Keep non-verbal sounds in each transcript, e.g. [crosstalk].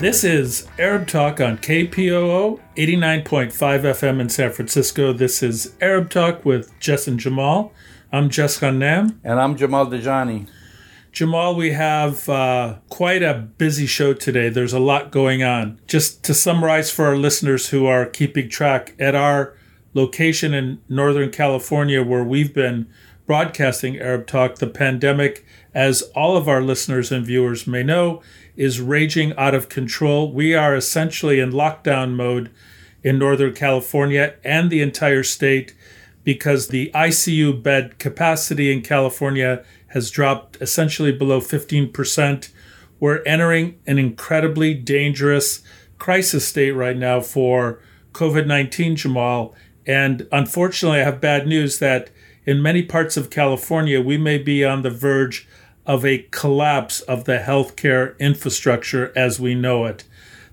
This is Arab Talk on KPOO 89.5 FM in San Francisco. This is Arab Talk with Jess and Jamal. I'm Jess Ghannam. And I'm Jamal Dajani. Jamal, we have uh, quite a busy show today. There's a lot going on. Just to summarize for our listeners who are keeping track, at our location in Northern California, where we've been broadcasting Arab Talk, the pandemic, as all of our listeners and viewers may know, is raging out of control. We are essentially in lockdown mode in Northern California and the entire state because the ICU bed capacity in California has dropped essentially below 15%. We're entering an incredibly dangerous crisis state right now for COVID 19, Jamal. And unfortunately, I have bad news that in many parts of California, we may be on the verge of a collapse of the healthcare infrastructure as we know it.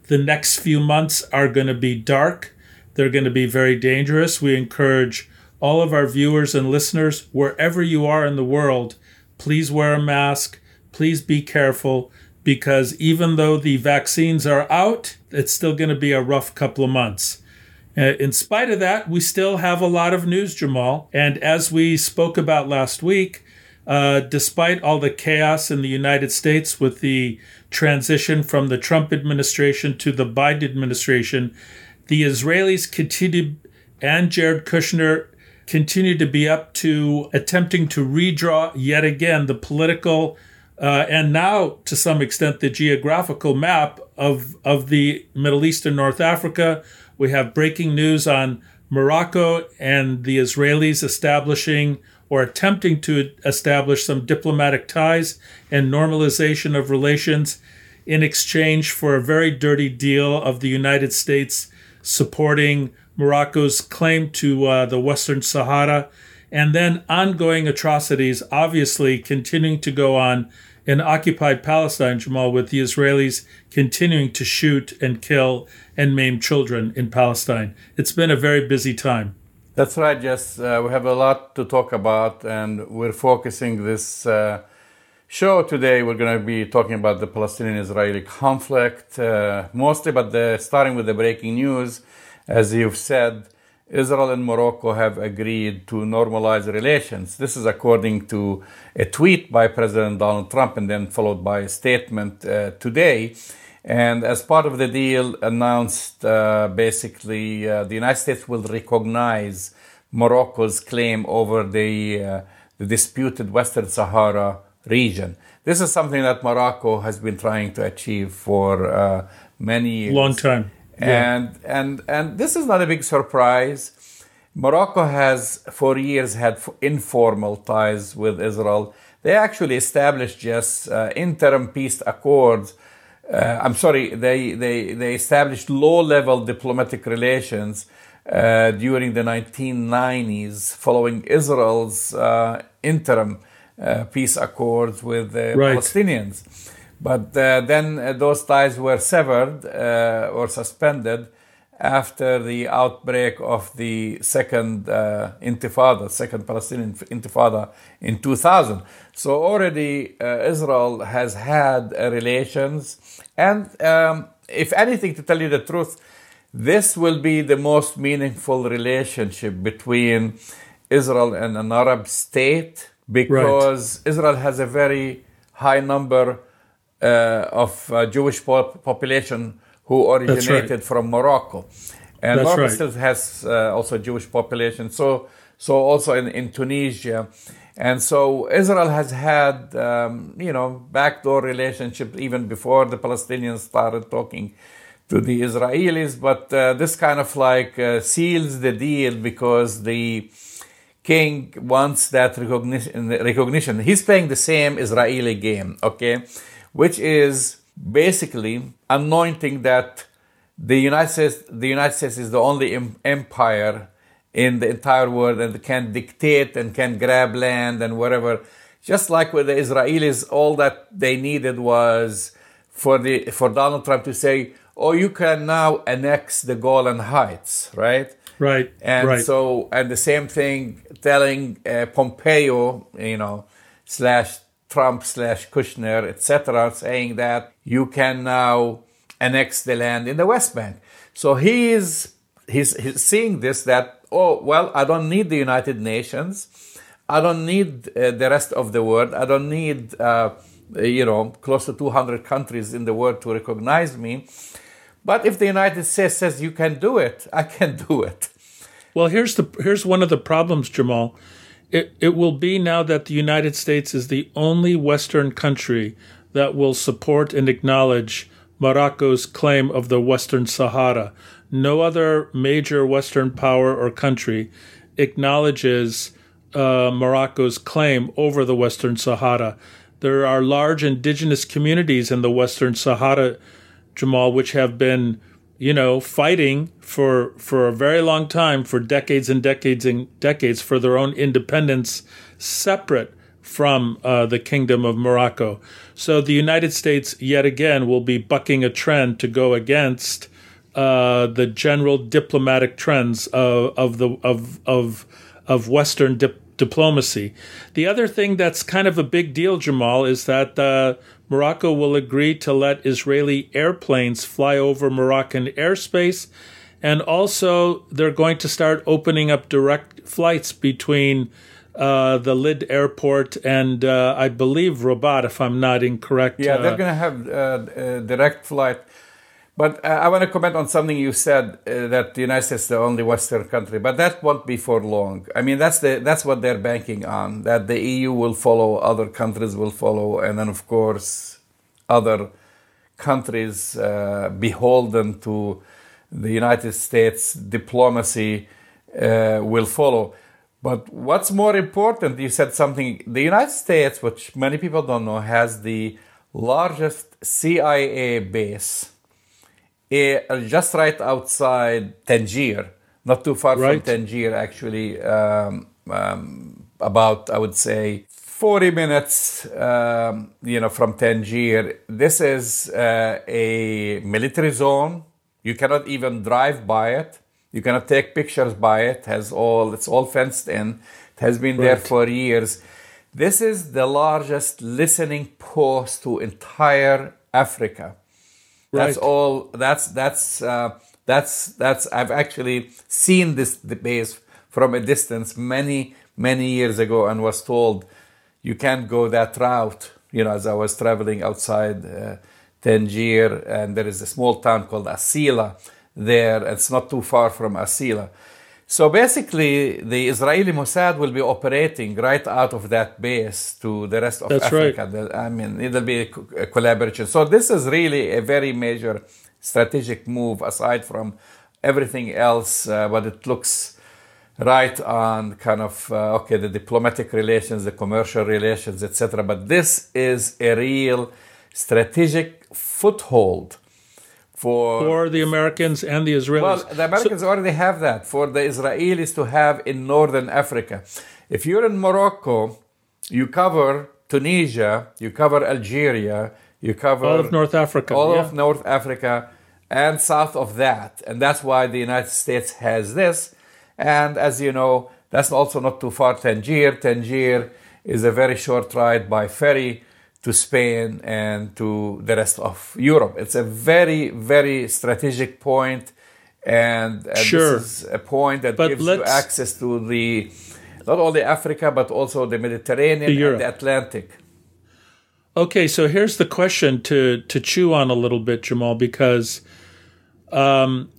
The next few months are going to be dark. They're going to be very dangerous. We encourage all of our viewers and listeners, wherever you are in the world, please wear a mask. Please be careful because even though the vaccines are out, it's still going to be a rough couple of months. Uh, in spite of that, we still have a lot of news, Jamal. And as we spoke about last week, uh, despite all the chaos in the United States with the transition from the Trump administration to the Biden administration, the Israelis continue, and Jared Kushner continue to be up to attempting to redraw yet again the political uh, and now to some extent the geographical map of of the Middle East and North Africa. We have breaking news on Morocco and the Israelis establishing or attempting to establish some diplomatic ties and normalization of relations in exchange for a very dirty deal of the United States supporting Morocco's claim to uh, the Western Sahara, and then ongoing atrocities obviously continuing to go on in occupied Palestine, Jamal, with the Israelis continuing to shoot and kill and maim children in Palestine. It's been a very busy time. That's right, Jess. Uh, we have a lot to talk about, and we're focusing this uh, show today. We're going to be talking about the Palestinian-Israeli conflict, uh, mostly, but the, starting with the breaking news, as you've said, Israel and Morocco have agreed to normalize relations. This is according to a tweet by President Donald Trump, and then followed by a statement uh, today. And as part of the deal, announced uh, basically uh, the United States will recognize Morocco's claim over the, uh, the disputed Western Sahara region. This is something that Morocco has been trying to achieve for uh, many years. Long time. Yeah. And, and, and this is not a big surprise. Morocco has for years had informal ties with Israel. They actually established just uh, interim peace accords uh, I'm sorry, they, they, they established low level diplomatic relations uh, during the 1990s following Israel's uh, interim uh, peace accords with the right. Palestinians. But uh, then uh, those ties were severed or suspended after the outbreak of the second uh, intifada, second Palestinian intifada in 2000. So already uh, Israel has had uh, relations, and um, if anything, to tell you the truth, this will be the most meaningful relationship between Israel and an Arab state because right. Israel has a very high number uh, of uh, Jewish population who originated right. from Morocco. And That's Morocco right. still has uh, also Jewish population. So, so also in, in Tunisia. And so Israel has had, um, you know, backdoor relationships even before the Palestinians started talking to the Israelis. But uh, this kind of like uh, seals the deal because the king wants that recognition. Recognition. He's playing the same Israeli game, okay, which is basically anointing that the United States, the United States is the only empire in the entire world and can dictate and can grab land and whatever. Just like with the Israelis, all that they needed was for the for Donald Trump to say, "Oh, you can now annex the Golan Heights," right? Right. And right. so, and the same thing, telling uh, Pompeo, you know, slash Trump slash Kushner, etc., saying that you can now annex the land in the West Bank. So he is he's, he's seeing this that oh well I don't need the United Nations, I don't need uh, the rest of the world, I don't need uh, you know close to 200 countries in the world to recognize me. But if the United States says you can do it, I can do it. Well, here's the here's one of the problems, Jamal. It it will be now that the United States is the only Western country that will support and acknowledge Morocco's claim of the Western Sahara. No other major Western power or country acknowledges uh, Morocco's claim over the Western Sahara. There are large indigenous communities in the Western Sahara, Jamal, which have been, you know, fighting for for a very long time, for decades and decades and decades, for their own independence, separate from uh, the Kingdom of Morocco. So the United States, yet again, will be bucking a trend to go against uh, the general diplomatic trends of, of the of of of Western dip- diplomacy. The other thing that's kind of a big deal, Jamal, is that uh, Morocco will agree to let Israeli airplanes fly over Moroccan airspace. And also, they're going to start opening up direct flights between uh, the Lid Airport and uh, I believe Rabat, if I'm not incorrect. Yeah, they're going to have uh, direct flight. But uh, I want to comment on something you said uh, that the United States is the only Western country, but that won't be for long. I mean, that's the that's what they're banking on. That the EU will follow, other countries will follow, and then of course, other countries beholden to the United States diplomacy will follow. But what's more important, you said something, the United States, which many people don't know, has the largest CIA base eh, just right outside Tangier, not too far right. from Tangier, actually, um, um, about, I would say, 40 minutes, um, you know, from Tangier. This is uh, a military zone. You cannot even drive by it. You cannot take pictures by it. Has all it's all fenced in. It has been right. there for years. This is the largest listening post to entire Africa. Right. That's all. That's that's uh, that's that's. I've actually seen this base from a distance many many years ago and was told you can't go that route. You know, as I was traveling outside uh, Tangier, and there is a small town called Asila there. It's not too far from Asila. So basically, the Israeli Mossad will be operating right out of that base to the rest of That's Africa. Right. I mean, it'll be a collaboration. So this is really a very major strategic move aside from everything else, uh, but it looks right on kind of uh, okay the diplomatic relations, the commercial relations, etc. But this is a real strategic foothold for for the Americans and the Israelis. Well, the Americans so, already have that. For the Israelis to have in northern Africa, if you're in Morocco, you cover Tunisia, you cover Algeria, you cover all of North Africa, all yeah. of North Africa, and south of that, and that's why the United States has this. And as you know, that's also not too far. Tangier, Tangier is a very short ride by ferry to Spain and to the rest of Europe. It's a very, very strategic point, and, and sure. this is a point that but gives you access to the not only Africa but also the Mediterranean and the Atlantic. Okay, so here's the question to to chew on a little bit, Jamal, because um,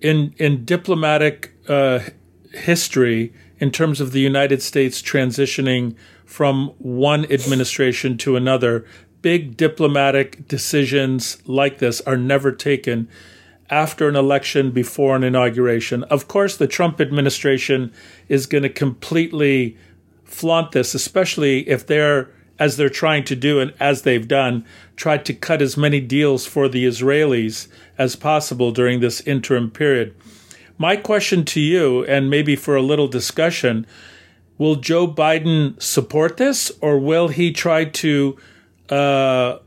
in in diplomatic uh, history, in terms of the United States transitioning from one administration to another. Big diplomatic decisions like this are never taken after an election before an inauguration. Of course, the Trump administration is going to completely flaunt this, especially if they're, as they're trying to do and as they've done, tried to cut as many deals for the Israelis as possible during this interim period. My question to you, and maybe for a little discussion, Will Joe Biden support this, or will he try to uh,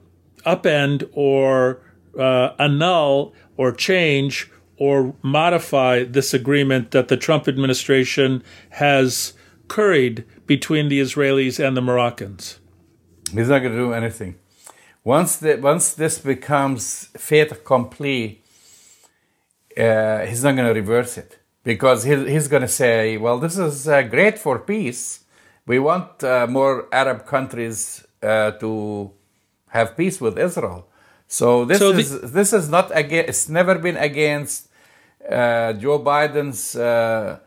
upend or uh, annul or change or modify this agreement that the Trump administration has curried between the Israelis and the Moroccans? He's not going to do anything. Once the, once this becomes fait accompli, uh, he's not going to reverse it because he, he's going to say, "Well, this is uh, great for peace. We want uh, more Arab countries uh, to have peace with Israel." So this so is the- this is not against. It's never been against uh, Joe Biden's uh,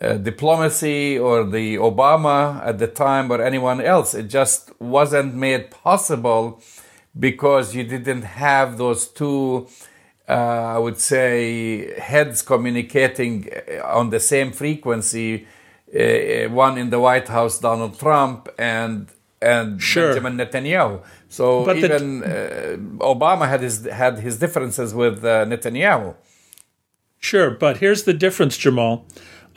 uh, diplomacy or the Obama at the time or anyone else. It just wasn't made possible because you didn't have those two. Uh, I would say heads communicating uh, on the same frequency. Uh, one in the White House, Donald Trump, and and sure. Benjamin Netanyahu. So but even the, Obama had his had his differences with Netanyahu. Sure, but here's the difference, Jamal.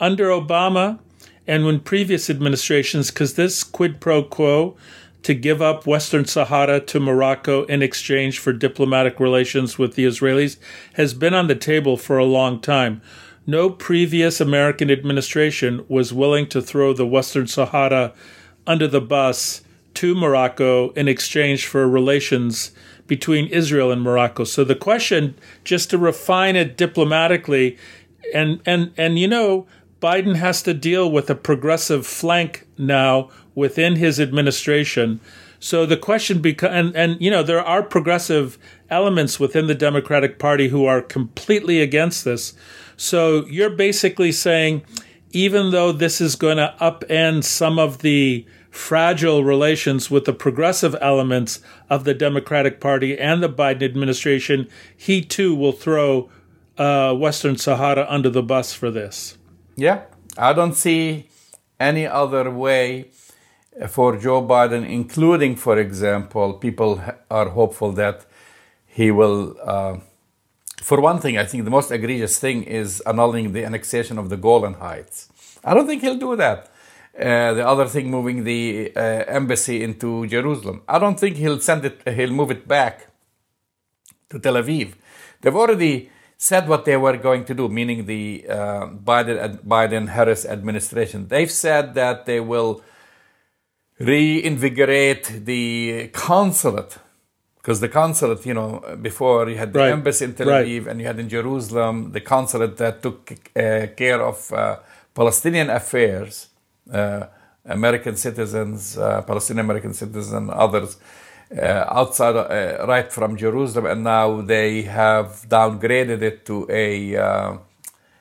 Under Obama and when previous administrations, because this quid pro quo to give up Western Sahara to Morocco in exchange for diplomatic relations with the Israelis has been on the table for a long time. No previous American administration was willing to throw the Western Sahara under the bus to Morocco in exchange for relations between Israel and Morocco. So the question, just to refine it diplomatically, and and and you know, Biden has to deal with a progressive flank now within his administration. So the question becomes, and, and you know, there are progressive elements within the Democratic Party who are completely against this. So you're basically saying, even though this is going to upend some of the fragile relations with the progressive elements of the Democratic Party and the Biden administration, he too will throw uh, Western Sahara under the bus for this. Yeah, I don't see any other way for Joe Biden, including, for example, people are hopeful that he will. Uh, for one thing, I think the most egregious thing is annulling the annexation of the Golan Heights. I don't think he'll do that. Uh, the other thing, moving the uh, embassy into Jerusalem. I don't think he'll send it. He'll move it back to Tel Aviv. They've already said what they were going to do, meaning the uh, Biden Biden Harris administration. They've said that they will reinvigorate the consulate because the consulate, you know, before you had the right. embassy in Tel Aviv right. and you had in Jerusalem the consulate that took uh, care of uh, Palestinian affairs uh, American citizens, uh, Palestinian American citizens, others uh, Uh, outside, uh, right from Jerusalem, and now they have downgraded it to a uh,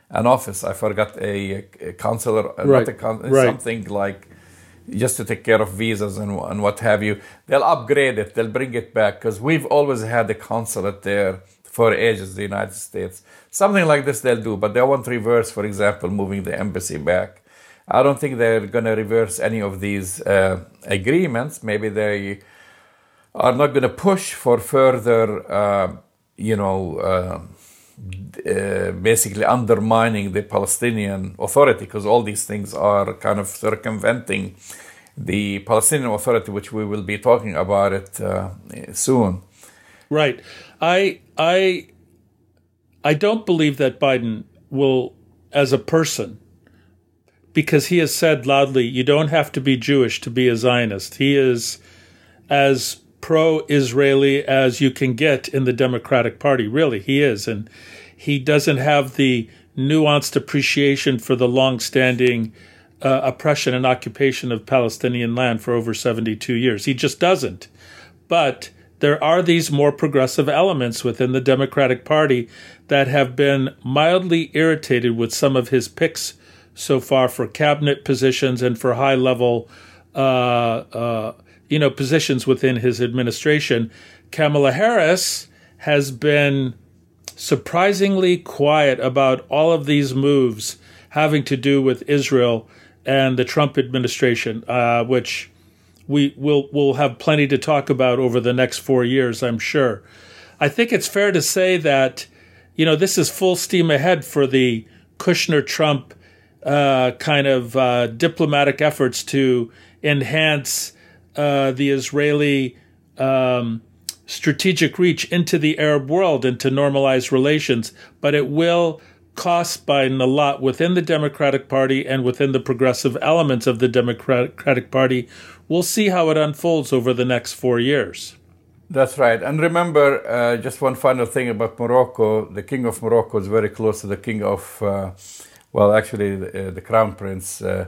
an office. I forgot a, a consular, right. a con- right. something like just to take care of visas and, and what have you. They'll upgrade it. They'll bring it back because we've always had a consulate there for ages. The United States, something like this, they'll do, but they won't reverse. For example, moving the embassy back. I don't think they're going to reverse any of these uh, agreements. Maybe they are not going to push for further, uh, you know, uh, uh basically undermining the Palestinian Authority, because all these things are kind of circumventing the Palestinian Authority, which we will be talking about it uh, soon. Right. I I I don't believe that Biden will, as a person, because he has said loudly, you don't have to be Jewish to be a Zionist. He is as pro Israeli as you can get in the Democratic Party. Really, he is. And he doesn't have the nuanced appreciation for the long standing uh, oppression and occupation of Palestinian land for over 72 years. He just doesn't. But there are these more progressive elements within the Democratic Party that have been mildly irritated with some of his picks so far for cabinet positions and for high level, uh, uh, you know, positions within his administration. Kamala Harris has been surprisingly quiet about all of these moves having to do with Israel and the Trump administration, uh, which we will will have plenty to talk about over the next four years, I'm sure. I think it's fair to say that, you know, this is full steam ahead for the Kushner Trump uh, kind of uh, diplomatic efforts to enhance uh, the Israeli um, strategic reach into the Arab world and to normalize relations. But it will cost Biden a lot within the Democratic Party and within the progressive elements of the Democratic Party. We'll see how it unfolds over the next four years. That's right. And remember, uh, just one final thing about Morocco the king of Morocco is very close to the king of, uh, well, actually, the, uh, the crown prince, uh,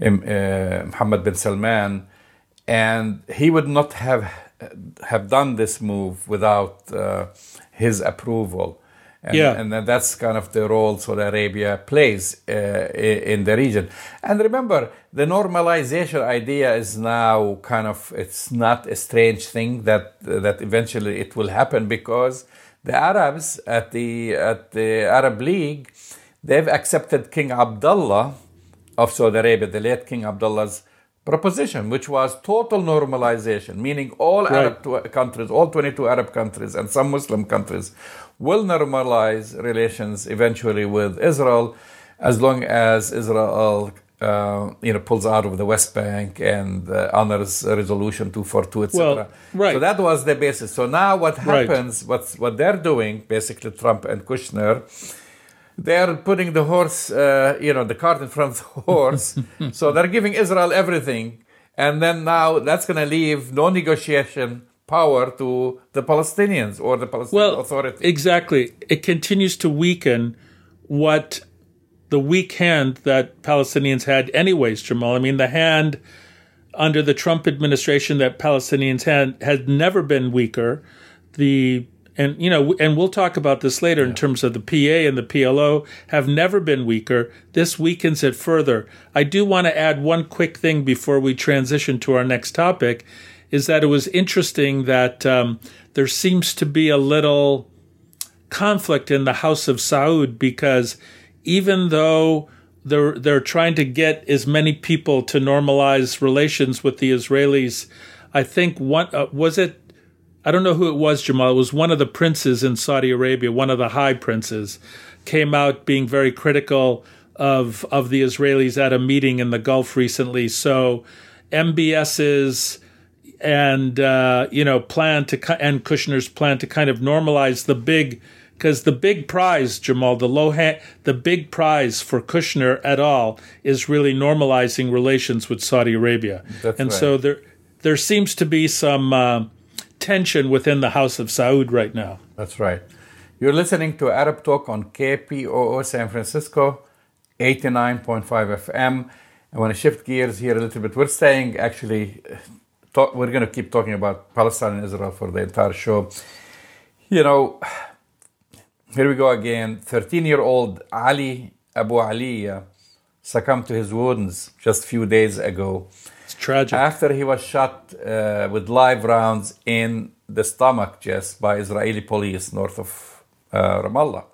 uh, Mohammed bin Salman. And he would not have, have done this move without uh, his approval. And, Yeah. and then that's kind of the role Saudi Arabia plays uh, in the region. And remember, the normalization idea is now kind of it's not a strange thing that that eventually it will happen because the Arabs at the at the Arab League they've accepted King Abdullah of Saudi Arabia, the late King Abdullah's proposition, which was total normalization, meaning all Arab tw- countries, all 22 Arab countries, and some Muslim countries will normalize relations eventually with Israel as long as Israel. Uh, you know, pulls out of the West Bank and uh, honors Resolution 242, etc. Well, right. So that was the basis. So now what Right. happens, what's, what they're doing, basically Trump and Kushner, they're putting the horse, uh, you know, the cart in front of the [laughs] horse. so they're giving Israel everything. And then now that's going to leave no negotiation power to the Palestinians or the Palestinian Well, Authority. exactly. It continues to weaken what the weak hand that Palestinians had, anyways, Jamal. I mean, the hand under the Trump administration that Palestinians had had never been weaker. The and you know, and we'll talk about this later in terms of the PA and the PLO have never been weaker. This weakens it further. I do want to add one quick thing before we transition to our next topic, is that it was interesting that um, there seems to be a little conflict in the House of Saud because even though they're they're trying to get as many people to normalize relations with the Israelis, I think one uh, was it. I don't know who it was, Jamal. It was one of the princes in Saudi Arabia, one of the high princes, came out being very critical of of the Israelis at a meeting in the Gulf recently. So, MBS's and uh, you know plan to and Kushner's plan to kind of normalize the big because the big prize Jamal the low the big prize for Kushner at all is really normalizing relations with Saudi Arabia That's and right. so there there seems to be some uh, tension within the House of Saud right now That's right. You're listening to Arab Talk on KPOO San Francisco, 89.5 FM. I want to shift gears here a little bit. We're staying actually, talk, we're going to keep talking about Palestine and Israel for the entire show. You know, here we go again. 13 year old Ali Abu Ali succumbed to his wounds just a few days ago tragic after he was shot uh, with live rounds in the stomach just by Israeli police north of uh, Ramallah.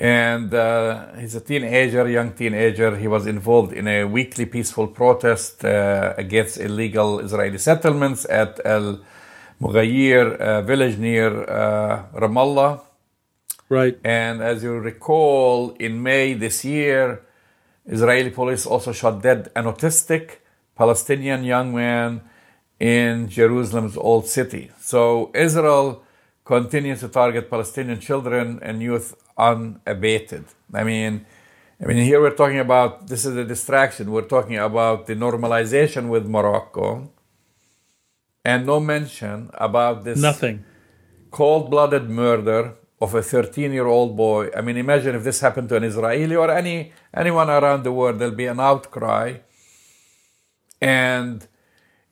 And uh, he's a teenager, young teenager. He was involved in a weekly peaceful protest uh, against illegal Israeli settlements at El Mughayir uh, village near uh, Ramallah. right And as you recall, in May this year, Israeli police also shot dead an autistic Palestinian young man in Jerusalem's old city. So Israel continues to target Palestinian children and youth unabated. I mean, I mean, here we're talking about this is a distraction. We're talking about the normalization with Morocco, and no mention about this nothing cold blooded murder of a 13 year old boy. I mean, imagine if this happened to an Israeli or any anyone around the world, there'll be an outcry. And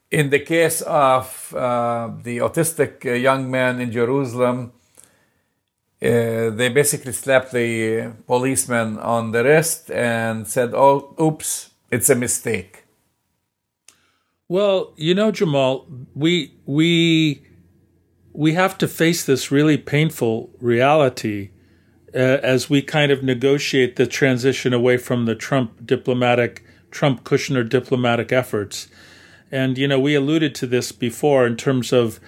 in the case of uh, the autistic uh, young man in Jerusalem, uh, they basically slapped the policeman on the wrist and said, Oh, oops, it's a mistake. Well, you know, Jamal, we we we have to face this really painful reality uh, as we kind of negotiate the transition away from the Trump diplomatic Trump Kushner diplomatic efforts. And you know, we alluded to this before in terms of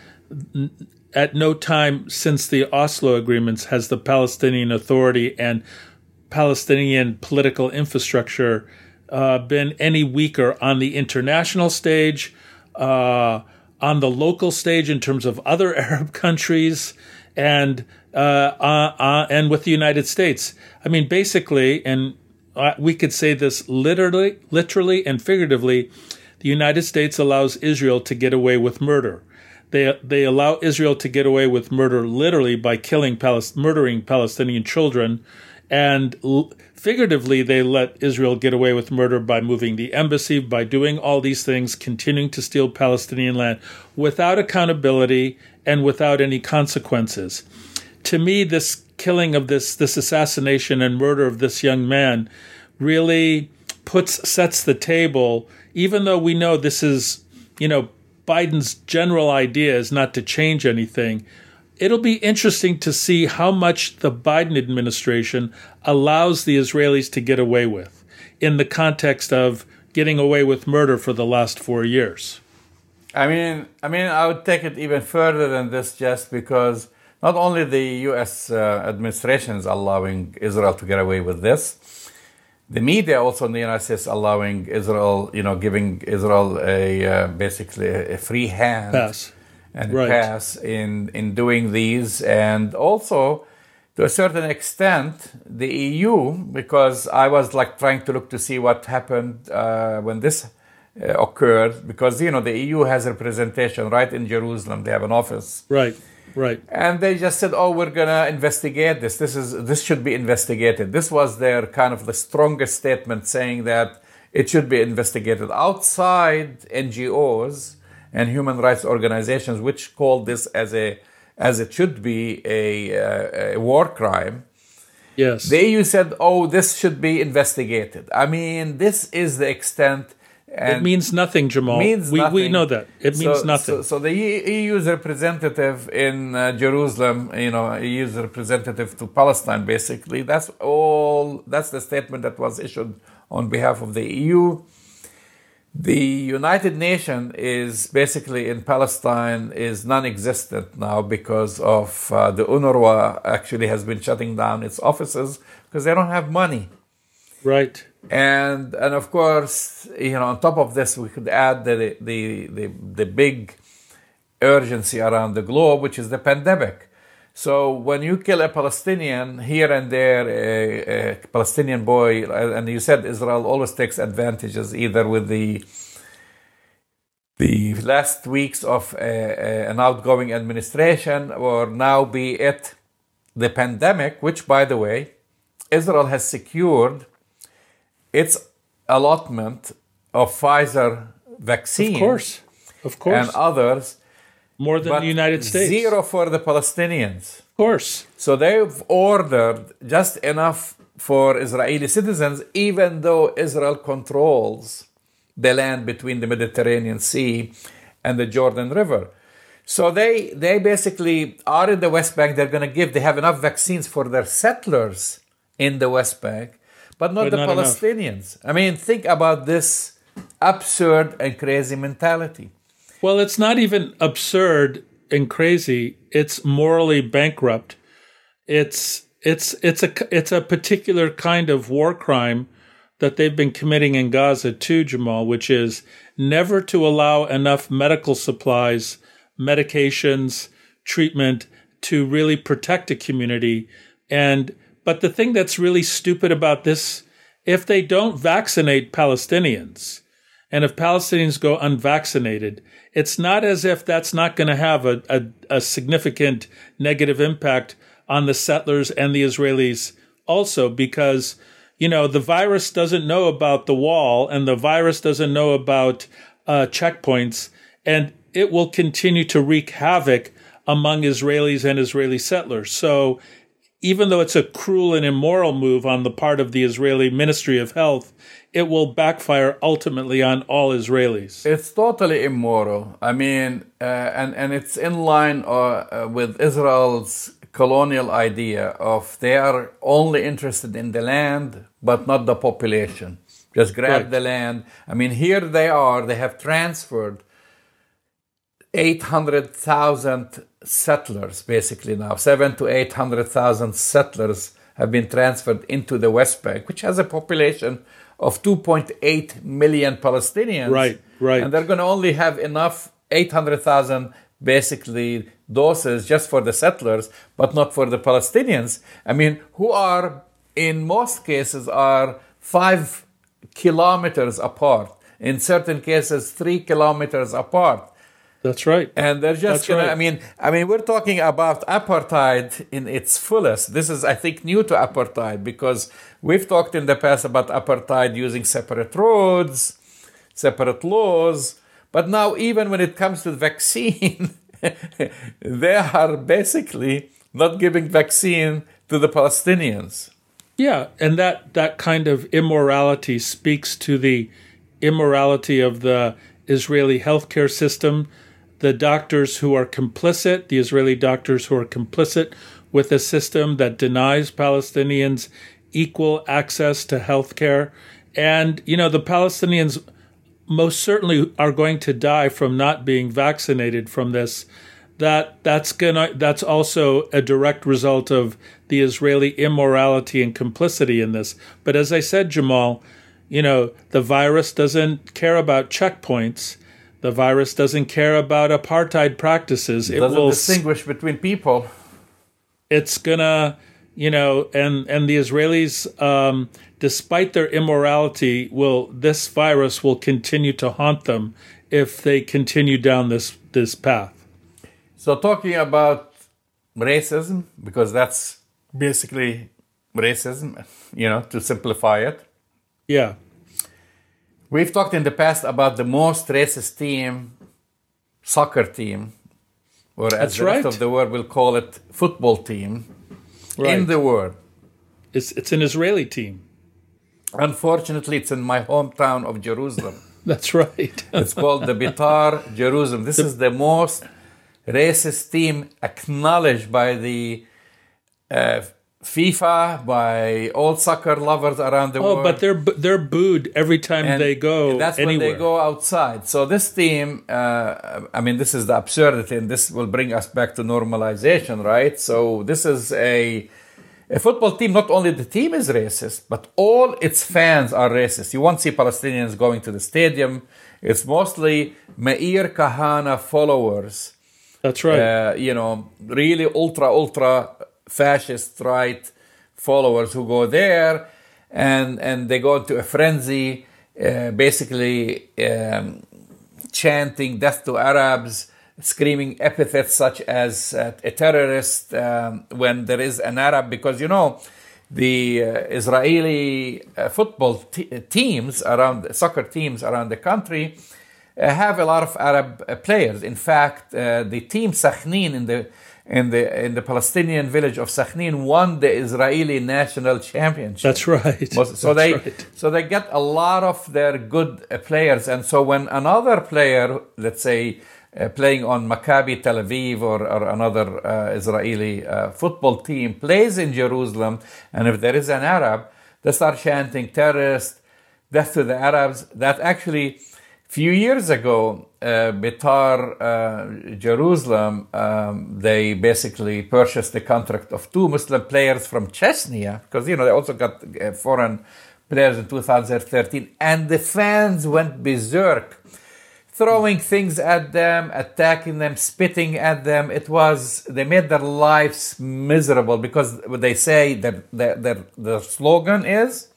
at no time since the Oslo agreements has the Palestinian Authority and Palestinian political infrastructure uh, been any weaker on the international stage, uh, on the local stage in terms of other [laughs] Arab countries, and uh, uh, uh, and with the United States. I mean, basically, and Uh, we could say this literally, literally and figuratively. The United States allows Israel to get away with murder. They they allow Israel to get away with murder literally by killing murdering Palestinian children, and l- figuratively they let Israel get away with murder by moving the embassy, by doing all these things, continuing to steal Palestinian land without accountability and without any consequences. To me, this killing of this this assassination and murder of this young man really puts sets the table even though we know this is you know Biden's general idea is not to change anything it'll be interesting to see how much the Biden administration allows the Israelis to get away with in the context of getting away with murder for the last 4 years. I mean I mean I would take it even further than this just because not only the U.S. Uh, administration is allowing Israel to get away with this, the media also in the United States allowing Israel, you know, giving Israel a uh, basically a free hand pass and right. pass in in doing these, and also to a certain extent the EU, because I was like trying to look to see what happened uh, when this uh, occurred, because you know the EU has representation right in Jerusalem; they have an office, right Right. And they just said, "Oh, we're gonna investigate this. This is this should be investigated." This was their kind of the strongest statement, saying that it should be investigated outside NGOs and human rights organizations, which called this as a as it should be a, uh, a war crime. Yes. The EU said, "Oh, this should be investigated." I mean, this is the extent and it means nothing, Jamal. Means we, nothing. we know that. It means so, nothing. So, so, the EU's representative in uh, Jerusalem, you know, EU's representative to Palestine, basically, that's all, that's the statement that was issued on behalf of the EU. The United Nations is basically in Palestine is non-existent now because of uh, the UNRWA actually has been shutting down its offices because they don't have money. Right and and of course you know on top of this we could add the the the, the big urgency around the globe which is the pandemic. So when you kill a palestinian here and there a, a palestinian boy and you said israel always takes advantages either with the the last weeks of a, a, an outgoing administration or now be it the pandemic which by the way israel has secured its allotment of Pfizer vaccine. Of course. Of course. And others. More than the United States. Zero for the Palestinians. Of course. So they've ordered just enough for Israeli citizens, even though Israel controls the land between the Mediterranean Sea and the Jordan River. So they they basically are in the West Bank. They're going to give. They have enough vaccines for their settlers in the West Bank, but not But the not enough. Palestinians. I mean, think about this absurd and crazy mentality. Well, it's not even absurd and crazy. It's morally bankrupt. It's it's it's a it's a particular kind of war crime that they've been committing in Gaza too, Jamal, which is never to allow enough medical supplies, medications, treatment to really protect a community. And but the thing that's really stupid about this, if they don't vaccinate Palestinians, and if Palestinians go unvaccinated, it's not as if that's not going to have a, a, a, significant negative impact on the settlers and the Israelis also, because, you know, the virus doesn't know about the wall and the virus doesn't know about uh, checkpoints, and it will continue to wreak havoc among Israelis and Israeli settlers. So even though it's a cruel and immoral move on the part of the Israeli Ministry of Health, it will backfire ultimately on all Israelis. It's totally immoral. I mean, uh, and and it's in line uh, uh, with Israel's colonial idea of they are only interested in the land but not the population. Just grab Right. the land. I mean, here they are. They have transferred 800,000 settlers basically now. Seven to 800,000 settlers have been transferred into the West Bank, which has a population of 2.8 million Palestinians. Right, right. And they're going to only have enough 800,000 basically doses just for the settlers, but not for the Palestinians. I mean, who are in most cases are five kilometers apart. In certain cases, three kilometers apart. That's right. And they're just That's gonna. right. I mean, I mean, we're talking about apartheid in its fullest. This is, I think, new to apartheid because we've talked in the past about apartheid using separate roads, separate laws, but now even when it comes to the vaccine, [laughs] they are basically not giving vaccine to the Palestinians. Yeah, and that that kind of immorality speaks to the immorality of the Israeli healthcare system, the doctors who are complicit, the Israeli doctors who are complicit with a system that denies Palestinians equal access to healthcare. And you know, the Palestinians most certainly are going to die from not being vaccinated from this that that's gonna that's also a direct result of the Israeli immorality and complicity in this. But as I said, Jamal, you know, the virus doesn't care about checkpoints. The virus doesn't care about apartheid practices. It doesn't distinguish between people. It's gonna, you know, and and the Israelis, um, despite their immorality, will this virus will continue to haunt them if they continue down this this path. So, talking about racism, because that's basically racism, [laughs] you know, to simplify it. Yeah. We've talked in the past about the most racist team, soccer team, or as That's the rest of the world will call it, football team Right. in the world. It's it's an Israeli team. Unfortunately, it's in my hometown of Jerusalem. [laughs] That's right. [laughs] It's called the Beitar Jerusalem. This is the most racist team acknowledged by the uh, FIFA, by all soccer lovers around the oh, world. but they're they're booed every time And they go That's anywhere. when they go outside. So this team, uh, I mean, this is the absurdity, and this will bring us back to normalization, right? So this is a a football team. Not only the team is racist, but all its fans are racist. You won't see Palestinians going to the stadium. It's mostly Meir Kahane followers. That's right. Uh, you know, really ultra ultra fascist right followers who go there and and they go into a frenzy, uh, basically um, chanting "death to Arabs." Screaming epithets such as uh, a terrorist um, when there is an Arab, because you know the uh, Israeli uh, football t- teams around soccer teams around the country uh, have a lot of Arab uh, players. In fact, the team Sakhnin in the in the in the Palestinian village of Sakhnin won the Israeli national championship. That's right. So That's they right. so they get a lot of their good uh, players, and so when another player, let's say. Uh, playing on Maccabi Tel Aviv or, or another uh, Israeli uh, football team plays in Jerusalem, and if there is an Arab, they start chanting terrorist, death to the Arabs. That actually, few years ago, uh, Betar uh, Jerusalem, um, they basically purchased the contract of two Muslim players from Chechnya because you know they also got uh, foreign players in 2013, and the fans went berserk, throwing things at them, attacking them, spitting at them. It was they made their lives miserable because they say that their, their, their slogan is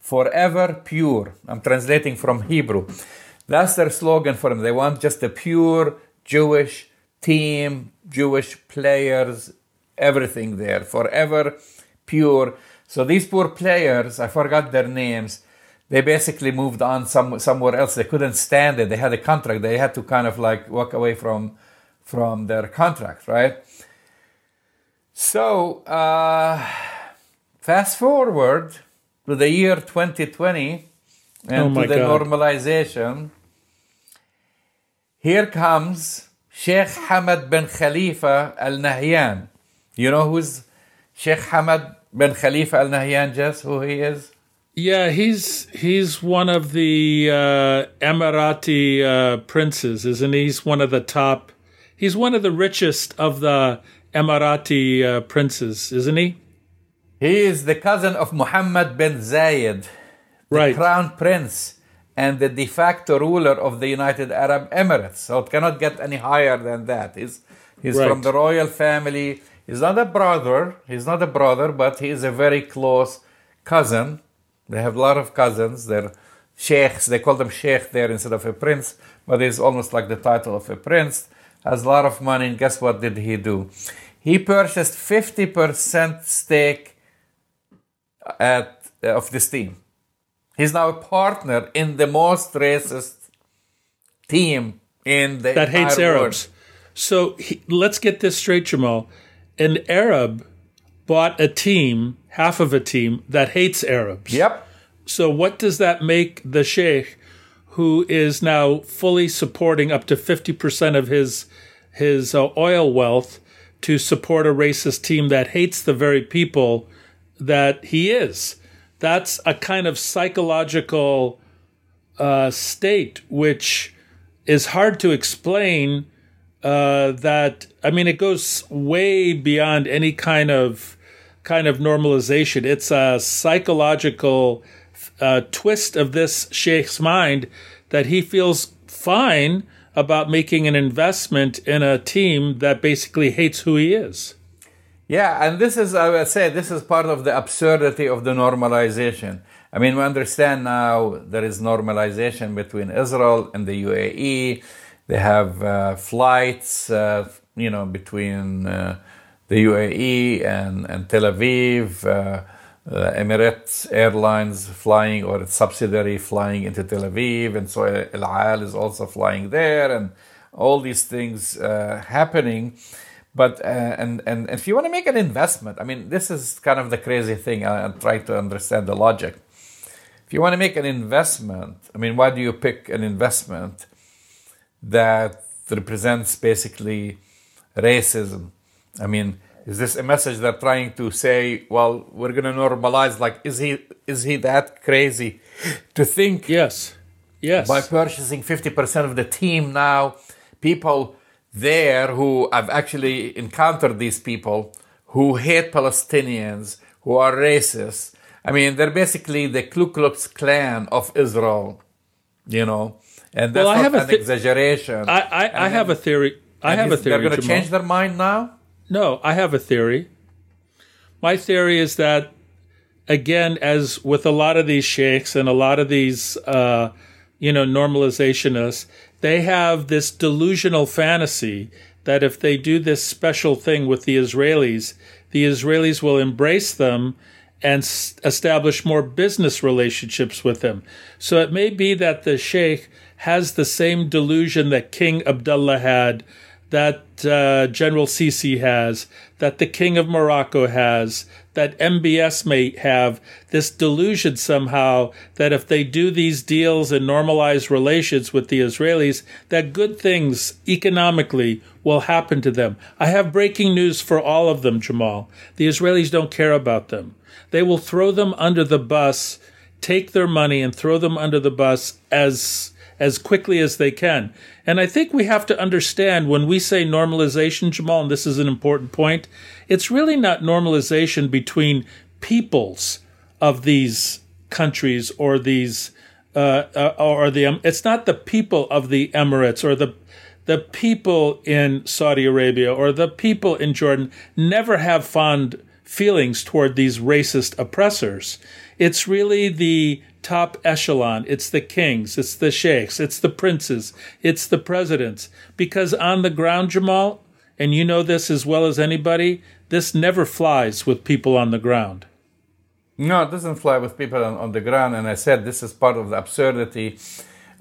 forever pure. I'm translating from Hebrew. That's their slogan for them. They want just a pure Jewish team, Jewish players, everything there, forever pure. So these poor players, I forgot their names. They basically moved on some, somewhere else. They couldn't stand it. They had a contract. They had to kind of like walk away from from their contract, right? So uh, fast forward to the year 2020 and Oh to the God. normalization. Here comes Sheikh Hamad bin Khalifa Al Nahyan. You know who's Sheikh Hamad bin Khalifa Al Nahyan, Jess? Who he is? Yeah, he's he's one of the uh, Emirati uh, princes, isn't he? He's one of the top. He's one of the richest of the Emirati uh, princes, isn't he? He is the cousin of Muhammad bin Zayed, the Right. crown prince and the de facto ruler of the United Arab Emirates. So it cannot get any higher than that. He's, he's Right. from the royal family. He's not a brother. He's not a brother, but he is a very close cousin. They have a lot of cousins. They're sheikhs. They call them sheikh there instead of a prince, but it's almost like the title of a prince. Has a lot of money, and guess what did he do? He purchased 50% stake at, uh, of this team. He's now a partner in the most racist team in the world that hates Arabs. So he, let's get this straight, Jamal. An Arab bought a team, half of a team that hates Arabs. Yep. So what does that make the sheikh, who is now fully supporting up to fifty percent of his his uh, oil wealth, to support a racist team that hates the very people that he is? That's a kind of psychological uh, state which is hard to explain. Uh, that I mean, it goes way beyond any kind of kind of normalization. It's a psychological uh, twist of this sheikh's mind that he feels fine about making an investment in a team that basically hates who he is. Yeah, and this is, I would say, this is part of the absurdity of the normalization. I mean, we understand now there is normalization between Israel and the UAE. They have uh, flights, uh, you know, between uh, the UAE and, and Tel Aviv. Uh, uh, Emirates Airlines flying or its subsidiary flying into Tel Aviv, and so El Al is also flying there, and all these things uh, happening. But uh, and and if you want to make an investment, I mean, this is kind of the crazy thing. I, I try to understand the logic. If you want to make an investment, I mean, why do you pick an investment that represents basically racism? I mean, is this a message they're trying to say? Well, we're going to normalize. Like, is he is he that crazy to think? Yes, yes. By purchasing fifty percent of the team now, people there who I've actually encountered these people who hate Palestinians, who are racist. I mean, they're basically the Ku Klux Klan of Israel, you know. And that's Well, I not have an thi- exaggeration. I, I, I have a theory. I have a theory. They're going to change their mind now. No, I have a theory. My theory is that, again, as with a lot of these sheikhs and a lot of these, uh, you know, normalizationists, they have this delusional fantasy that if they do this special thing with the Israelis, the Israelis will embrace them and s- establish more business relationships with them. So it may be that the sheikh has the same delusion that King Abdullah had that uh, General Sisi has, that the King of Morocco has, that MBS may have this delusion somehow that if they do these deals and normalize relations with the Israelis, that good things economically will happen to them. I have breaking news for all of them, Jamal. The Israelis don't care about them. They will throw them under the bus, take their money and throw them under the bus as as quickly as they can. And I think we have to understand when we say normalization, Jamal, and this is an important point, it's really not normalization between peoples of these countries or these uh, uh, or the um, it's not the people of the Emirates or the the people in Saudi Arabia or the people in Jordan never have fond feelings toward these racist oppressors. It's really the top echelon. It's the kings, it's the sheikhs, it's the princes, it's the presidents. Because on the ground, Jamal, and you know this as well as anybody, this never flies with people on the ground. No, it doesn't fly with people on, on the ground. And I said this is part of the absurdity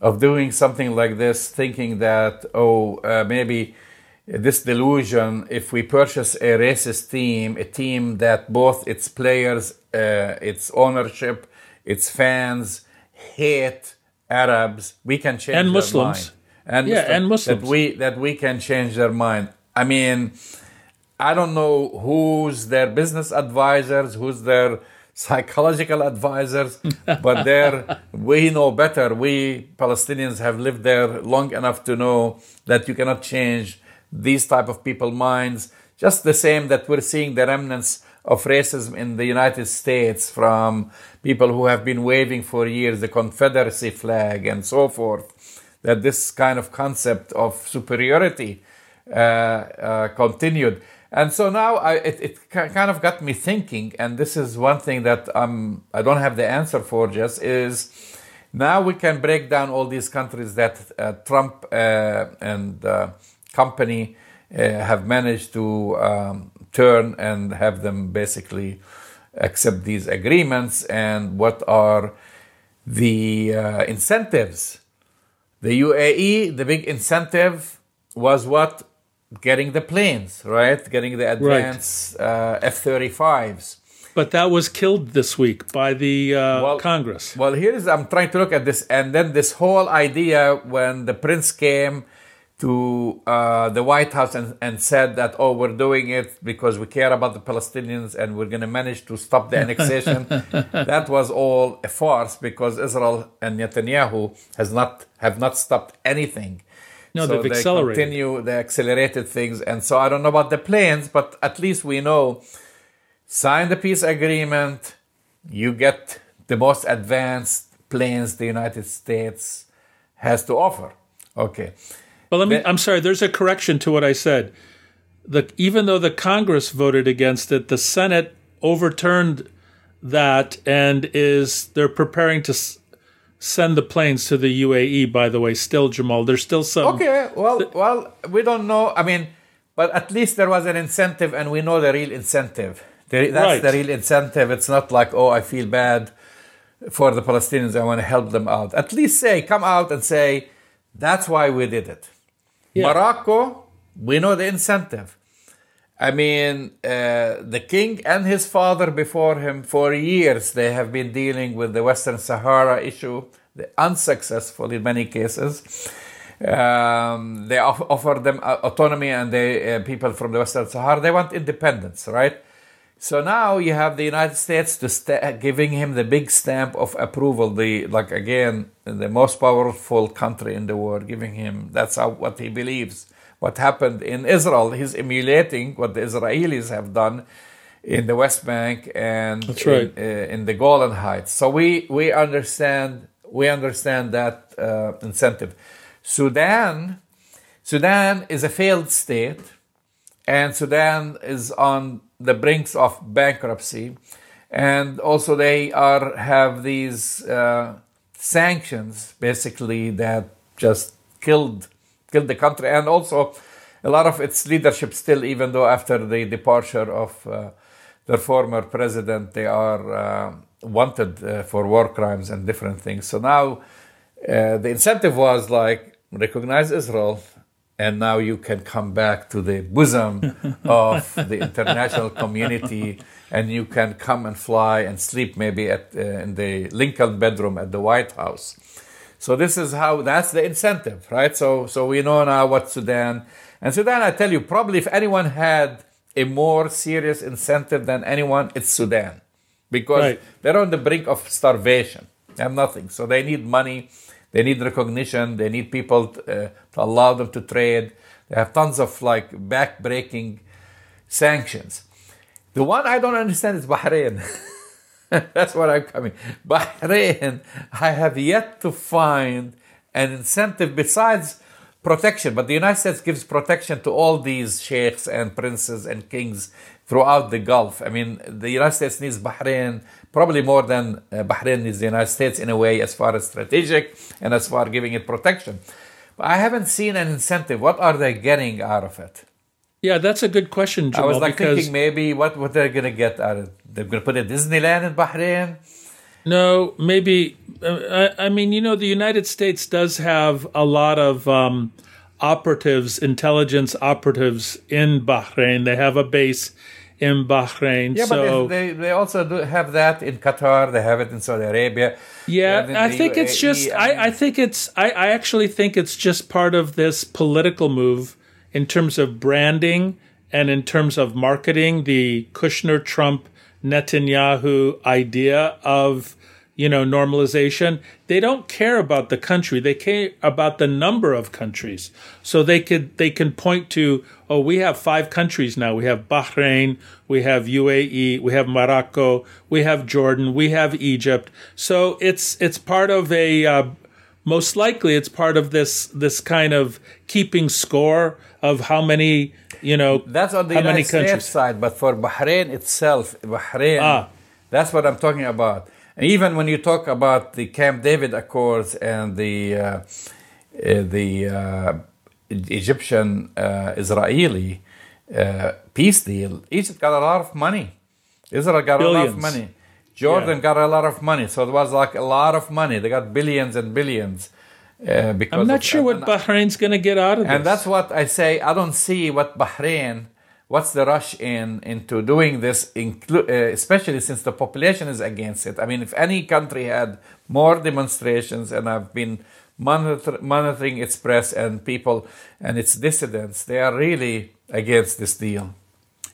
of doing something like this, thinking that, oh, uh, maybe this delusion, if we purchase a racist team, a team that both its players, uh, its ownership, its fans hate Arabs, we can change And their Muslims. mind. And Yeah, and Muslims. That we, that we can change their mind. I mean, I don't know who's their business advisors, who's their psychological advisors, [laughs] but they're, we know better. We Palestinians have lived there long enough to know that you cannot change these type of people minds. Just the same that we're seeing the remnants of racism in the United States from people who have been waving for years the Confederacy flag and so forth. That this kind of concept of superiority uh, uh, continued. And so now I, it, it kind of got me thinking, and this is one thing that um, I don't have the answer for just is Now we can break down all these countries that uh, Trump uh, and uh, company uh, have managed to um, turn and have them basically accept these agreements and what are the uh, incentives. The UAE, the big incentive was what? Getting the planes, right? Getting the advanced uh, F 35s. But that was killed this week by the uh, Well- Congress. Well, here's I'm trying to look at this, and then this whole idea when the prince came to uh, the White House and, and said that, oh, we're doing it because we care about the Palestinians and we're going to manage to stop the annexation. [laughs] that was all a farce because Israel and Netanyahu has not have not stopped anything. No, so they've they accelerated. continue the accelerated things, and so I don't know about the planes, but at least we know sign the peace agreement, you get the most advanced planes the United States has to offer. Okay. Well, let me. I'm sorry. There's a correction to what I said. The even though the Congress voted against it, the Senate overturned that and is they're preparing to s- send the planes to the UAE. By the way, still Jamal, there's still some. Okay. Well, well, we don't know. I mean, but at least there was an incentive, and we know the real incentive. The, that's Right. the real incentive. It's not like, oh, I feel bad for the Palestinians. I want to help them out. At least say, come out and say, that's why we did it. Yeah. Morocco, we know the incentive. I mean, uh, the king and his father before him, for years, they have been dealing with the Western Sahara issue, the unsuccessful in many cases. Um, they off- offer them autonomy, and the uh, people from the Western Sahara they want independence, right? So now you have the United States to sta giving him the big stamp of approval, the like again the most powerful country in the world, giving him that's how, what he believes. What happened in Israel? He's emulating what the Israelis have done in the West Bank and right. in, uh, in the Golan Heights. So we we understand we understand that uh, incentive. Sudan, Sudan is a failed state and Sudan is on the brinks of bankruptcy, and also they are have these uh, sanctions basically that just killed killed the country, and also a lot of its leadership still, even though after the departure of uh, their former president, they are uh, wanted uh, for war crimes and different things. So now uh, the incentive was like recognize Israel, and now you can come back to the bosom [laughs] of the international community, and you can come and fly and sleep maybe at uh, in the Lincoln bedroom at the White House. So this is how that's the incentive, right? So so we know now what Sudan and Sudan. I tell you, probably if anyone had a more serious incentive than anyone, it's Sudan, because Right. they're on the brink of starvation. Have nothing, so they need money. They need recognition. They need people to, uh, to allow them to trade. They have tons of like back-breaking sanctions. The one I don't understand is Bahrain. [laughs] That's what I'm coming. Bahrain, I have yet to find an incentive besides protection, but the United States gives protection to all these sheikhs and princes and kings throughout the Gulf. I mean, the United States needs Bahrain probably more than uh, Bahrain needs the United States in a way as far as strategic and as far giving it protection. But I haven't seen an incentive. What are they getting out of it? Yeah, that's a good question, Jamal. I was like thinking maybe what what they're gonna get out of it. They're gonna put a Disneyland in Bahrain. No, maybe. Uh, I, I mean, you know, the United States does have a lot of um, operatives, intelligence operatives in Bahrain. They have a base in Bahrain. Yeah, so, but they, they also do have that in Qatar. They have it in Saudi Arabia. They have it yeah, I think it's UAE. just. mean, I, I think it's. I, I actually think it's just part of this political move in terms of branding and in terms of marketing. The Kushner Trump Netanyahu idea of you know normalization. They don't care about the country. They care about the number of countries. So they could they can point to oh we have five countries now. We have bahrain we have uae we have morocco we have jordan we have egypt. So it's it's part of a uh, most likely it's part of this this kind of keeping score of how many you know that's on the how United many States countries. side, but for Bahrain itself, Bahrain, Ah. that's what I'm talking about. Even when you talk about the Camp David Accords and the uh, the uh, Egyptian uh, Israeli uh, peace deal, Egypt got a lot of money. Israel got Billions. a lot of money. Jordan Yeah. got a lot of money. So it was like a lot of money. They got billions and billions. Uh, because I'm not of- sure what Bahrain's going to get out of this. and that's what I say. I don't see what Bahrain, what's the rush in into doing this, inclu- uh, especially since the population is against it. I mean, if any country had more demonstrations, and I've been monitor- monitoring its press and people and its dissidents, they are really against this deal.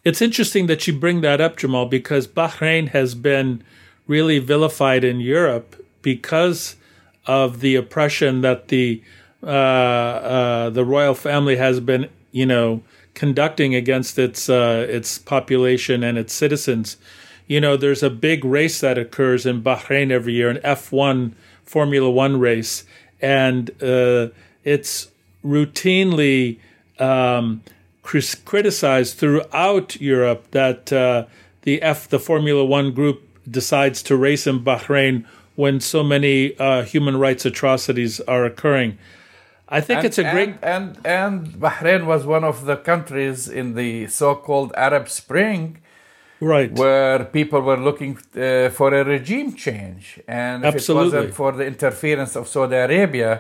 It's interesting that you bring that up, Jamal, because Bahrain has been really vilified in Europe because of the oppression that the uh, uh, the royal family has been, you know, conducting against its uh, its population and its citizens. You know, there's a big race that occurs in Bahrain every year, an F1 Formula One race, and uh, it's routinely um, criticized throughout Europe that uh, the F, the Formula One group, decides to race in Bahrain when so many uh, human rights atrocities are occurring. I think And- it's a great. and, and and Bahrain was one of the countries in the so-called Arab Spring right. where people were looking uh, for a regime change. And if Absolutely. it wasn't for the interference of Saudi Arabia,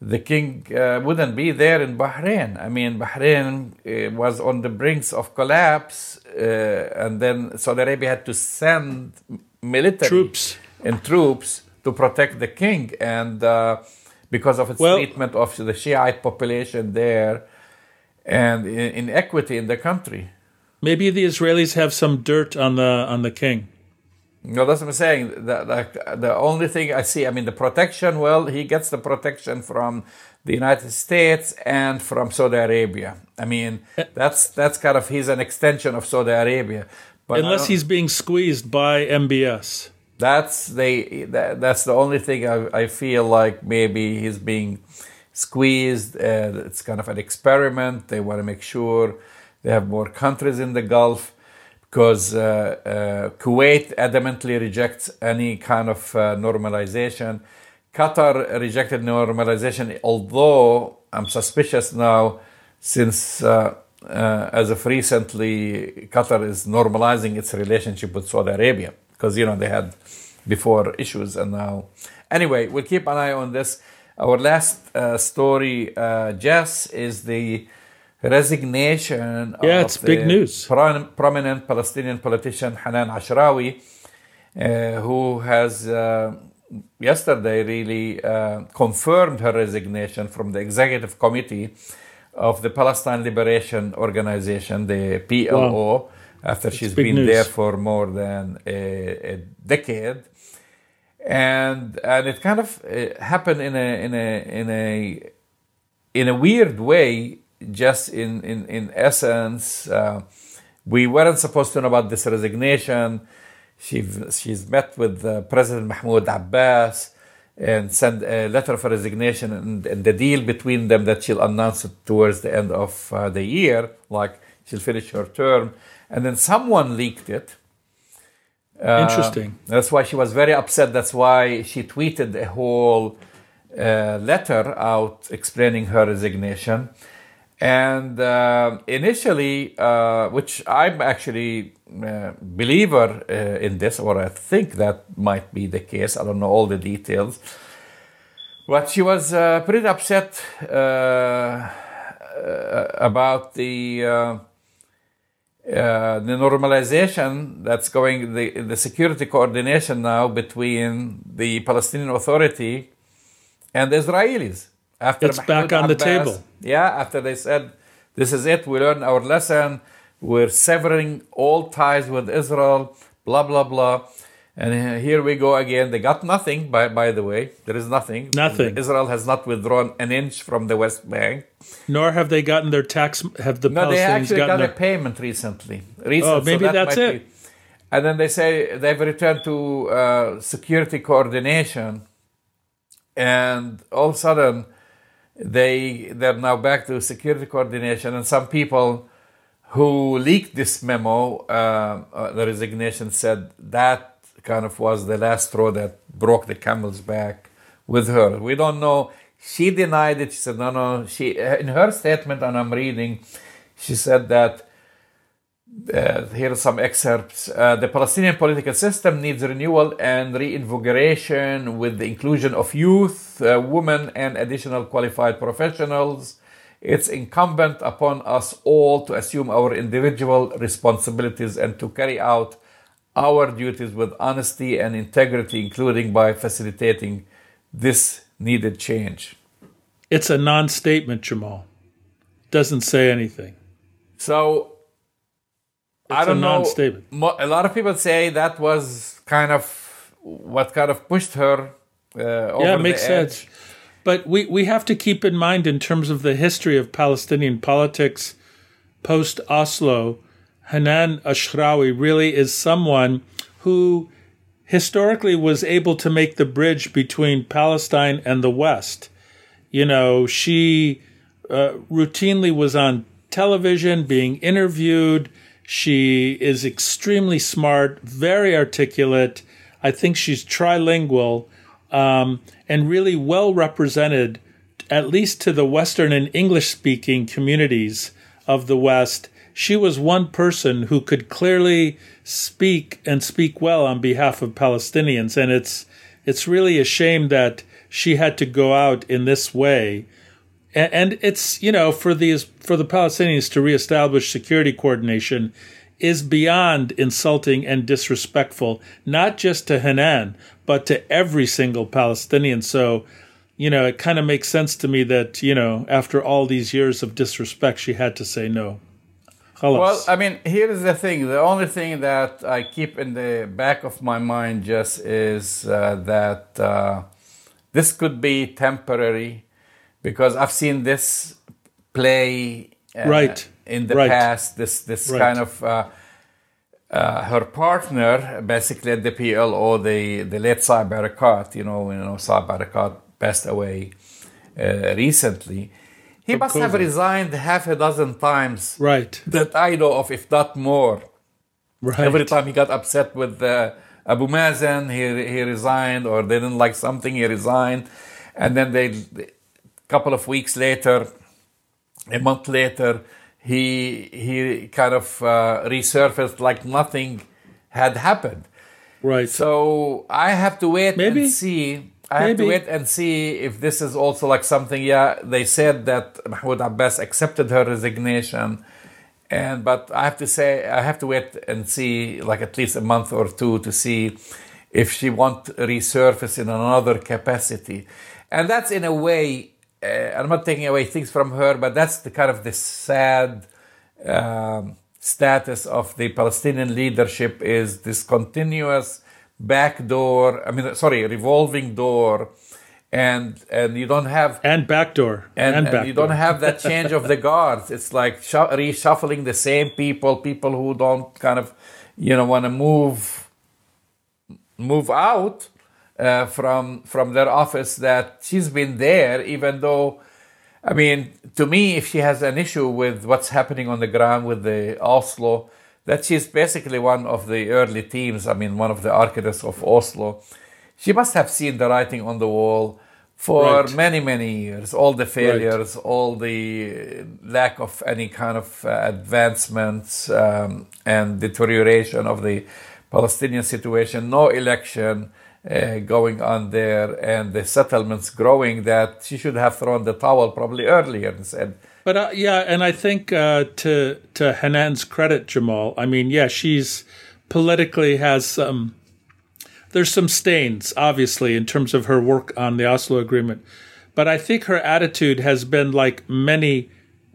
the king uh, wouldn't be there in Bahrain. I mean, Bahrain uh, was on the brinks of collapse, uh, and then Saudi Arabia had to send military Troops. and troops to protect the king. And uh, because of its Well- treatment of the Shiite population there and inequity in the country. Maybe the Israelis have some dirt on the on the king. No, that's what I'm saying. The, the, the only thing I see, I mean, the protection, well, he gets the protection from the United States and from Saudi Arabia. I mean, eh. that's that's kind of, he's an extension of Saudi Arabia. But Unless he's being squeezed by MBS. That's they. That, that's the only thing I, I feel like maybe he's being squeezed. It's kind of an experiment. They want to make sure they have more countries in the Gulf because uh, uh, Kuwait adamantly rejects any kind of uh, normalization. Qatar rejected normalization, although I'm suspicious now since. Uh, uh, as of recently, Qatar is normalizing its relationship with Saudi Arabia because you know they had before issues and now. Anyway, we'll keep an eye on this. Our last uh, story, uh, Jess, is the resignation Yeah, of it's big news. prom- prominent Palestinian politician Hanan Ashrawi, uh, who has uh, yesterday really uh, confirmed her resignation from the executive committee of the Palestine Liberation Organization, the PLO, Wow. After she's been news. there for more than a, a decade. And and it kind of uh, happened in a in a in a in a weird way. Just in in in essence, uh, we weren't supposed to know about this resignation. She she's met with uh, President Mahmoud Abbas and sent a letter of resignation and, and the deal between them that she'll announce it towards the end of uh, the year, like she'll finish her term, and then someone leaked it. Uh, Interesting. That's why she was very upset. That's why she tweeted a whole uh, letter out explaining her resignation. And uh, initially, uh, which I'm actually a believer uh, in this, or I think that might be the case. I don't know all the details. But she was uh, pretty upset uh, uh, about the uh, the normalization that's going the the security coordination now between the Palestinian Authority and the Israelis. After It's back on the table. Yeah, after they said this is it, we learned our lesson. We're severing all ties with Israel. Blah blah blah. And here we go again. They got nothing, by, by the way. There is nothing. Nothing. Israel has not withdrawn an inch from the West Bank. Nor have they gotten their tax. Have the No, they Palestinians actually gotten got a payment recently. Recent, Oh, maybe that that's it. be- And then they say they've returned to uh, security coordination, and all of a sudden, they they're now back to security coordination. And some people who leaked this memo, uh, uh, the resignation said that kind of was the last straw that broke the camel's back with her. We don't know. She denied it. She said, no, no. She, in her statement, and I'm reading, she said that uh, here are some excerpts. Uh, the Palestinian political system needs renewal and reinvigoration with the inclusion of youth, uh, women, and additional qualified professionals. It's incumbent upon us all to assume our individual responsibilities and to carry out our duties with honesty and integrity, including by facilitating this needed change. It's a non statement, Jamal. Doesn't say anything. So, it's I don't a know. non-statement. A lot of people say that was kind of what kind of pushed her uh, over yeah, it makes sense. But we, we have to keep in mind, in terms of the history of Palestinian politics post Oslo, Hanan Ashrawi really is someone who historically was able to make the bridge between Palestine and the West. You know, she uh, routinely was on television being interviewed. She is extremely smart, very articulate. I think she's trilingual um, and really well represented, at least to the Western and English speaking communities of the West. She was one person who could clearly speak and speak well on behalf of Palestinians. And it's, it's really a shame that she had to go out in this way. And, and it's, you know, for these, for the Palestinians to reestablish security coordination is beyond insulting and disrespectful, not just to Hanan, but to every single Palestinian. So, you know, it kind of makes sense to me that, you know, after all these years of disrespect, she had to say no. Well, I mean, here's the thing. The only thing that I keep in the back of my mind just is uh, that uh, this could be temporary because I've seen this play uh, Right. in the Right. past. This this Right. kind of uh, uh, her partner, basically at the PLO, the the late Saeb Erekat, you know, you know, Saeb Erekat passed away uh, recently. He must have resigned half a dozen times right, that I know of, if not more. right. Every time he got upset with uh, Abu Mazen, he he resigned, or they didn't like something, he resigned, and then they, a couple of weeks later, a month later, he he kind of uh, resurfaced like nothing had happened. right. So I have to wait Maybe. and see. I have to Maybe. wait and see if this is also like something. Yeah, they said that Mahmoud Abbas accepted her resignation, and but I have to say I have to wait and see like at least a month or two to see if she want to resurface in another capacity, and that's in a way. Uh, I'm not taking away things from her, but that's the kind of the sad um, status of the Palestinian leadership is this continuous back door. I mean, sorry, revolving door, and and you don't have and backdoor. and, And, and backdoor. you don't have that change of the [laughs] guards. It's like shu- reshuffling the same people, people who don't kind of, you know, want to move move out uh, from from their office. That she's been there, even though, I mean, to me, if she has an issue with what's happening on the ground with the Oslo, that she's basically one of the early teams. I mean, one of the architects of Oslo. She must have seen the writing on the wall for Right. many many years all the failures all the lack of any kind of uh, advancements um, and deterioration of the palestinian situation no election uh, going on there and the settlements growing that she should have thrown the towel probably earlier and said But uh, yeah, and I think uh, to to Hanan's credit, Jamal. I mean, yeah, she's politically has some. There's some stains, obviously, in terms of her work on the Oslo Agreement, but I think her attitude has been like many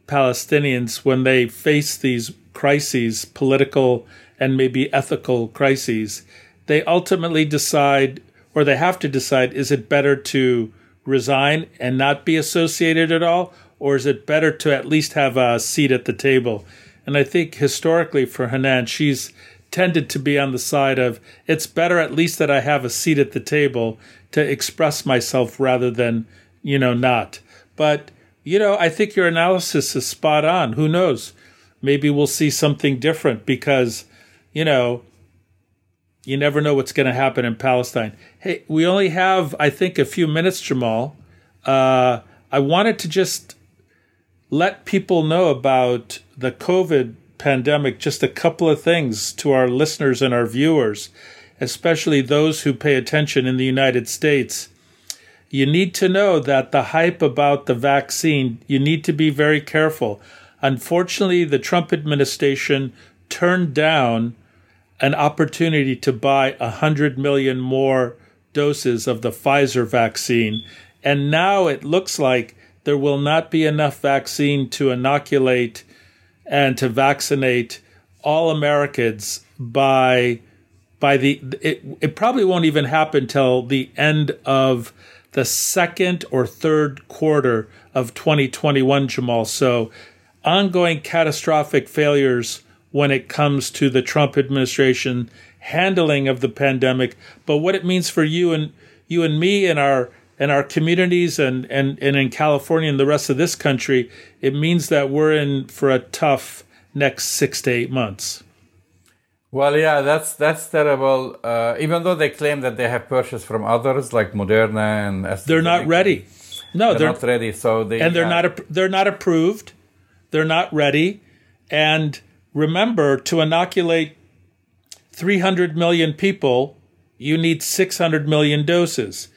Palestinians when they face these crises, political and maybe ethical crises. They ultimately decide, or they have to decide, is it better to resign and not be associated at all, or is it better to at least have a seat at the table? And I think historically for Hanan, she's tended to be on the side of it's better at least that I have a seat at the table to express myself rather than, you know, not. But, you know, I think your analysis is spot on. Who knows? Maybe we'll see something different because, you know, you never know what's going to happen in Palestine. Hey, we only have, I think, a few minutes, Jamal. Uh, I wanted to just let people know about the COVID pandemic, just a couple of things to our listeners and our viewers, especially those who pay attention in the United States. You need to know that the hype about the vaccine, you need to be very careful. Unfortunately, the Trump administration turned down an opportunity to buy 100 million more doses of the Pfizer vaccine. And now it looks like there will not be enough vaccine to inoculate and to vaccinate all Americans by by the it, it probably won't even happen till the end of the second or third quarter of 2021 Jamal. So ongoing catastrophic failures when it comes to the Trump administration handling of the pandemic, but what it means for you and you and me and our and our communities and, and, and in California and the rest of this country, it means that we're in for a tough next six to eight months. Well, yeah, that's that's terrible. Uh, even though they claim that they have purchased from others like Moderna and AstraZeneca, they're not ready. No, they're, they're not ready. So they and they're yeah. not they're not approved. They're not ready. And remember, to inoculate 300 million people, you need 600 million doses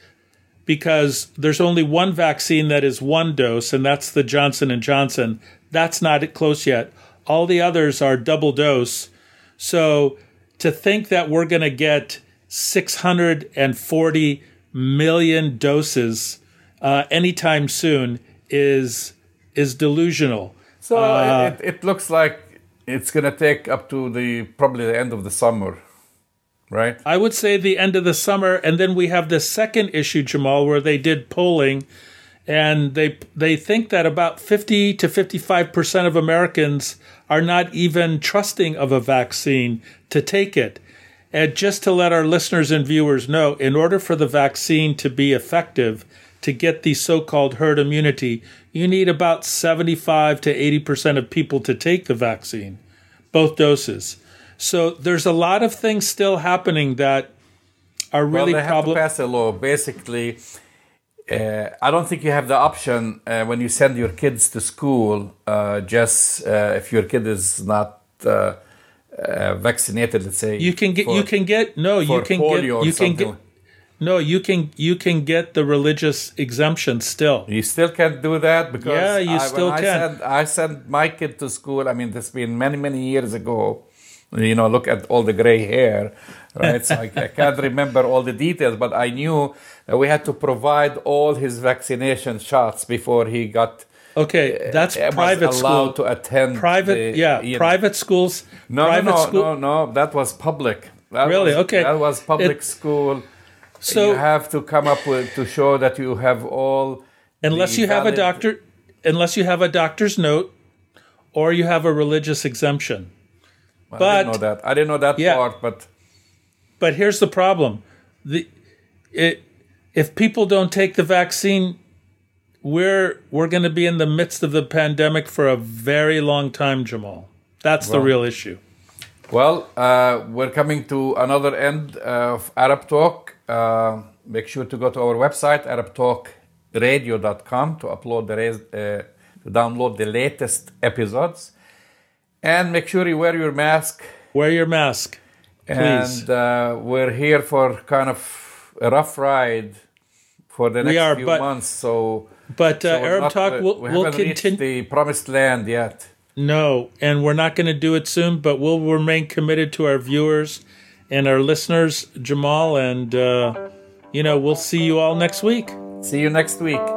because there's only one vaccine that is one dose and that's the Johnson and Johnson. That's not close yet. All the others are double dose. So to think that we're going to get 640 million doses uh, anytime soon is is delusional. So uh, it, it looks like it's going to take up to the probably the end of the summer right? I would say the end of the summer, and then we have the second issue, Jamal, where they did polling, and they they think that about fifty to fifty five percent of Americans are not even trusting of a vaccine to take it. And just to let our listeners and viewers know, in order for the vaccine to be effective, to get the so called herd immunity, you need about 75 to 80% of people to take the vaccine, both doses. So there's a lot of things still happening that are really well, they have to pass a law. Basically, uh, I don't think you have the option uh, when you send your kids to school. Uh, just uh, if your kid is not uh, uh, vaccinated, let's say you can get for, you can get no you can get you can get. No, you can you can get the religious exemption still. You still can't do that because yeah, you I, still can. I sent, I sent my kid to school. I mean, this has been many many years ago you know, look at all the gray hair, right? so I, I, can't remember all the details, but I knew that we had to provide all his vaccination shots before he got. Okay, that's uh, private allowed school. to attend. Private, the, yeah, private know. schools. No, private no, no, school. no, no. That was public. That really? Was, okay. That was public it, school. So you have to come up with to show that you have all. Unless you have a doctor, unless you have a doctor's note, or you have a religious exemption. But I didn't know that. I didn't know that yeah, part, but but here's the problem: the it if people don't take the vaccine, we're we're going to be in the midst of the pandemic for a very long time, Jamal. That's well, the real issue. Well, uh, we're coming to another end of Arab Talk. Uh, make sure to go to our website, ArabTalkRadio.com, to upload the uh, to download the latest episodes. And make sure you wear your mask. Wear your mask. Please. And uh, we're here for kind of a rough ride for the next are, few but, months. So, but uh, so Arab not, Talk will, we will continue the promised land yet. No, and we're not going to do it soon, but we'll remain committed to our viewers and our listeners, Jamal, and uh, you know we'll see you all next week. See you next week.